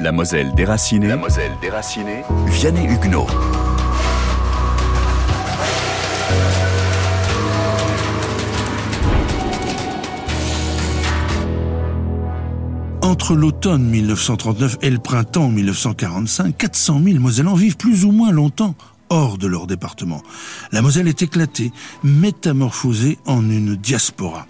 La Moselle déracinée. La Moselle déracinée. Vianney Huguenot. Entre l'automne 1939 et le printemps 1945, 400 000 Mosellans vivent plus ou moins longtemps hors de leur département. La Moselle est éclatée, métamorphosée en une diaspora.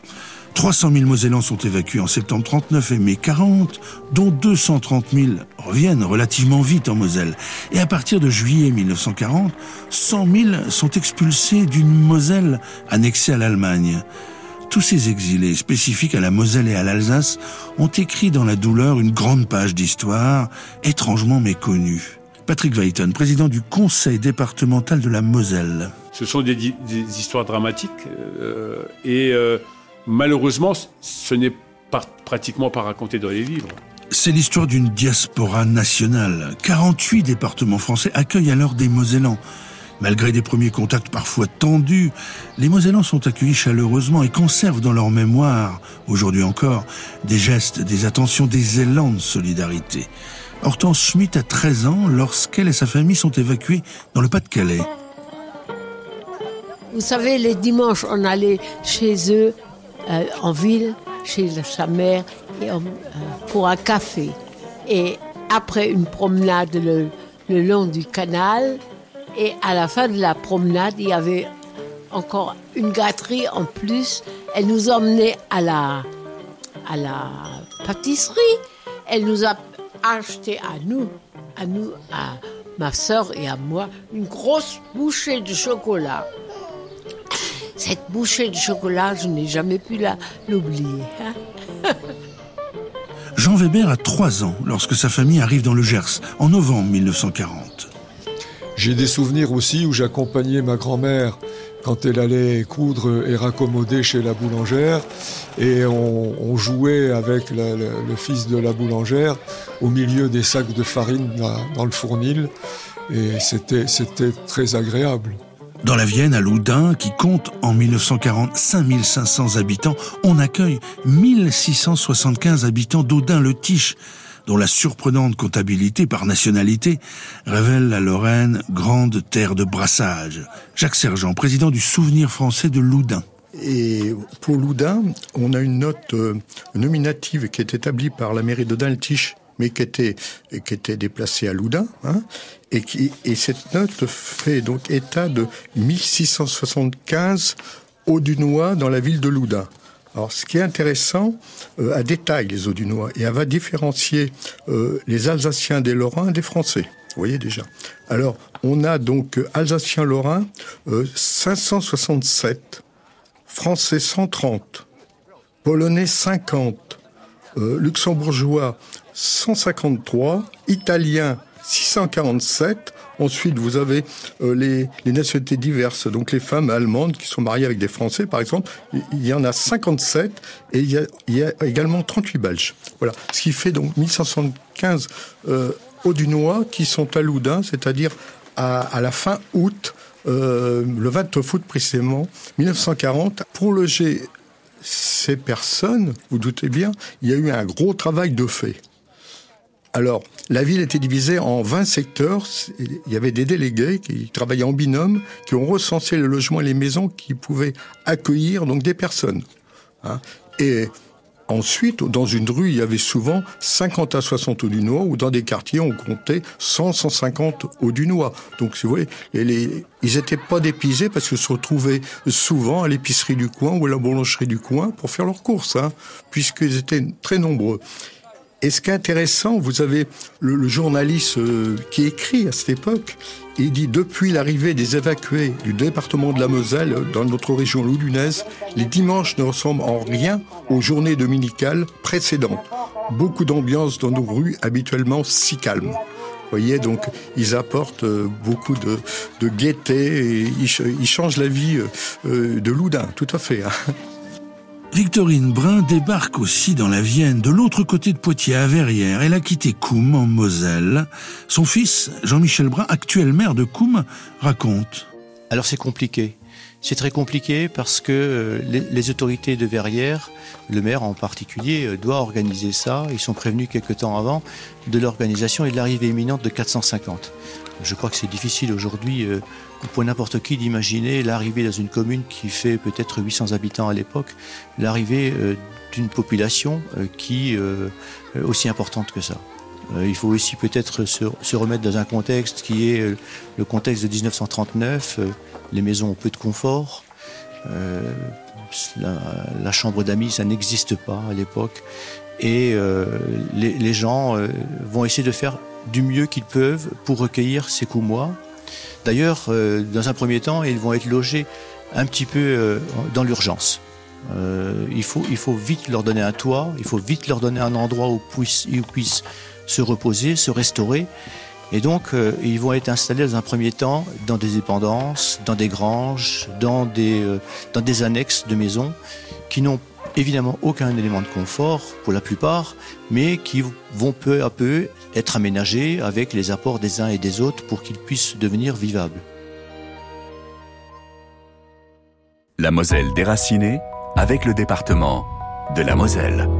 300 000 Mosellans sont évacués en septembre 39 et mai 40, dont 230 000 reviennent relativement vite en Moselle. Et à partir de juillet 1940, 100 000 sont expulsés d'une Moselle annexée à l'Allemagne. Tous ces exilés, spécifiques à la Moselle et à l'Alsace, ont écrit dans la douleur une grande page d'histoire, étrangement méconnue. Patrick Weiton, président du conseil départemental de la Moselle. Ce sont des, histoires dramatiques euh, et euh, malheureusement, ce n'est pas, pratiquement pas raconté dans les livres. C'est l'histoire d'une diaspora nationale. 48 départements français accueillent alors des Mosellans. Malgré des premiers contacts parfois tendus, les Mosellans sont accueillis chaleureusement et conservent dans leur mémoire, aujourd'hui encore, des gestes, des attentions, des élans de solidarité. Hortense Schmitt a 13 ans lorsqu'elle et sa famille sont évacués dans le Pas-de-Calais. Vous savez, les dimanches, on allait chez eux euh, en ville, chez sa mère, euh, pour un café. Et après une promenade le, long du canal, et à la fin de la promenade, il y avait encore une gâterie en plus. Elle nous emmenait à la, à la pâtisserie. Elle nous a acheté à nous, à nous, à ma soeur et à moi, une grosse bouchée de chocolat. Cette bouchée de chocolat, je n'ai jamais pu l'oublier. Hein. Jean Weber a trois ans lorsque sa famille arrive dans le Gers, en novembre 1940. J'ai des souvenirs aussi où j'accompagnais ma grand-mère quand elle allait coudre et raccommoder chez la boulangère. Et on, jouait avec le, fils de la boulangère au milieu des sacs de farine dans, le fournil. Et c'était, c'était très agréable. Dans la Vienne, à Loudun, qui compte en 1940 5500 habitants, on accueille 1675 habitants d'Audin-le-Tiche, dont la surprenante comptabilité par nationalité révèle la Lorraine grande terre de brassage. Jacques Sergent, président du Souvenir français de Loudun. Et pour Loudun, on a une note euh, nominative qui est établie par la mairie de Daltiche, mais qui était, qui était déplacée à Loudun. Hein, et, qui, et cette note fait donc état de 1675 Audunois dans la ville de Loudun. Alors, ce qui est intéressant, euh, à détail les Audunois, et elle va différencier euh, les Alsaciens des Lorrains des Français. Vous voyez déjà. Alors, on a donc euh, Alsacien-Lorrain 567, Français 130, Polonais 50, Luxembourgeois 153, Italien 647, Ensuite, vous avez euh, les, les, nationalités diverses, donc les femmes allemandes qui sont mariées avec des Français, par exemple. Il y en a 57 et il y a, il y a également 38 Belges. Voilà, ce qui fait donc 1575 euh, Audunois qui sont à Loudun, c'est-à-dire à, à, la fin août, euh, le 29 août précisément, 1940, pour loger ces personnes, vous doutez bien, il y a eu un gros travail de fait. Alors, la ville était divisée en 20 secteurs. Il y avait des délégués qui travaillaient en binôme, qui ont recensé les logements et les maisons qui pouvaient accueillir donc des personnes. Hein. Et ensuite, dans une rue, il y avait souvent 50 à 60 Audunois, ou dans des quartiers, on comptait 100, 150 Audunois. Donc, si vous voyez, ils n'étaient pas dépisés parce qu'ils se retrouvaient souvent à l'épicerie du coin ou à la boulangerie du coin pour faire leurs courses, hein, puisqu'ils étaient très nombreux. Et ce qui est intéressant, vous avez le, journaliste euh, qui écrit à cette époque, il dit depuis l'arrivée des évacués du département de la Moselle dans notre région loudunaise, les dimanches ne ressemblent en rien aux journées dominicales précédentes. Beaucoup d'ambiance dans nos rues habituellement si calmes. Vous voyez, donc ils apportent euh, beaucoup de, de gaieté et ils, changent la vie euh, de Loudun, tout à fait. Hein. Victorine Brun débarque aussi dans la Vienne, de l'autre côté de Poitiers, à Verrières. Elle a quitté Coum, en Moselle. Son fils, Jean-Michel Brun, actuel maire de Coum, raconte. Alors c'est compliqué. C'est très compliqué parce que euh, les, autorités de Verrières, le maire en particulier, euh, doit organiser ça. Ils sont prévenus quelque temps avant de l'organisation et de l'arrivée imminente de 450. Je crois que c'est difficile aujourd'hui euh, pour n'importe qui d'imaginer l'arrivée dans une commune qui fait peut-être 800 habitants à l'époque, l'arrivée d'une population qui est aussi importante que ça. Il faut aussi peut-être se, remettre dans un contexte qui est le contexte de 1939 les maisons ont peu de confort. Euh, la, chambre d'amis, ça n'existe pas à l'époque. Et euh, les, gens euh, vont essayer de faire du mieux qu'ils peuvent pour recueillir ces coups D'ailleurs, dans un premier temps, ils vont être logés un petit peu dans l'urgence. Il, faut, il faut vite leur donner un toit, il faut vite leur donner un endroit où ils puissent se reposer, se restaurer. Et donc, euh, ils vont être installés dans un premier temps dans des dépendances, dans des granges, dans des, euh, dans des annexes de maisons qui n'ont évidemment aucun élément de confort pour la plupart, mais qui vont peu à peu être aménagés avec les apports des uns et des autres pour qu'ils puissent devenir vivables. La Moselle déracinée avec le département de la Moselle.